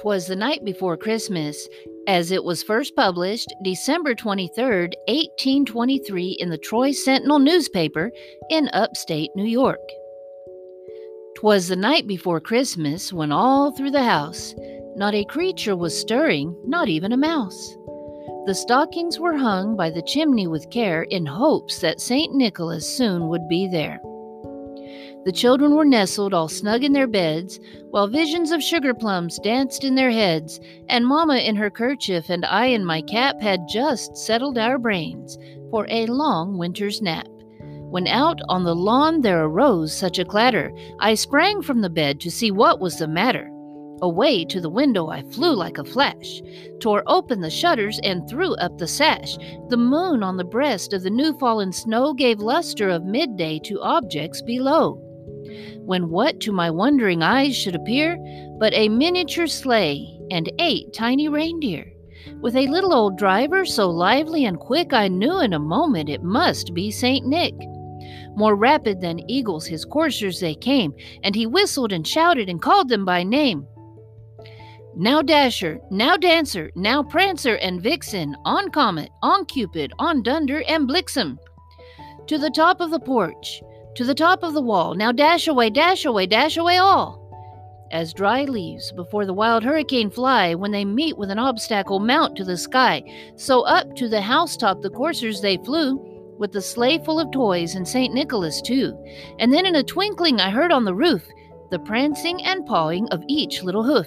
'Twas the night before Christmas, as it was first published December 23rd, 1823, in the Troy Sentinel newspaper in upstate New York. 'Twas the night before Christmas when all through the house not a creature was stirring, not even a mouse. The stockings were hung by the chimney with care in hopes that St. Nicholas soon would be there. The children were nestled all snug in their beds, while visions of sugar plums danced in their heads, and Mamma in her kerchief and I in my cap had just settled our brains for a long winter's nap. When out on the lawn there arose such a clatter, I sprang from the bed to see what was the matter. Away to the window I flew like a flash, tore open the shutters, and threw up the sash. The moon on the breast of the new fallen snow gave luster of midday to objects below when what to my wondering eyes should appear but a miniature sleigh and eight tiny reindeer. With a little old driver so lively and quick, I knew in a moment it must be St. Nick. More rapid than eagles his coursers they came, and he whistled and shouted and called them by name. Now Dasher, now Dancer, now Prancer and Vixen, on Comet, on Cupid, on Dunder and Blixem. To the top of the porch, to the top of the wall. Now dash away, dash away, dash away all. As dry leaves before the wild hurricane fly, when they meet with an obstacle, mount to the sky. So up to the housetop the coursers they flew, with the sleigh full of toys and St. Nicholas too. And then in a twinkling I heard on the roof the prancing and pawing of each little hoof.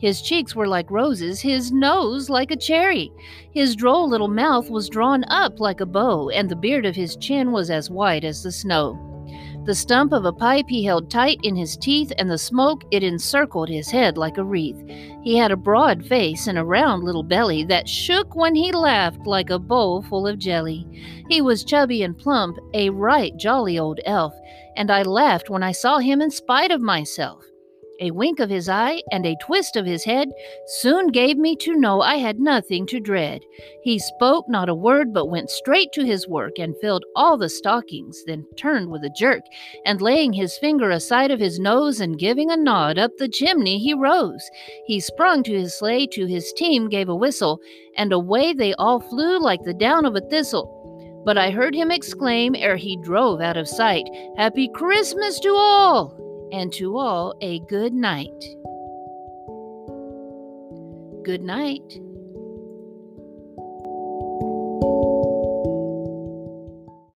His cheeks were like roses, his nose like a cherry. His droll little mouth was drawn up like a bow, and the beard of his chin was as white as the snow. The stump of a pipe he held tight in his teeth, and the smoke it encircled his head like a wreath. He had a broad face and a round little belly that shook when he laughed like a bowl full of jelly. He was chubby and plump, a right jolly old elf, and I laughed when I saw him in spite of myself. A wink of his eye and a twist of his head soon gave me to know I had nothing to dread. He spoke not a word, but went straight to his work and filled all the stockings, then turned with a jerk, and laying his finger aside of his nose and giving a nod up the chimney, he rose. He sprung to his sleigh, to his team gave a whistle, and away they all flew like the down of a thistle. But I heard him exclaim ere he drove out of sight, Happy Christmas to all! And to all a good night. Good night.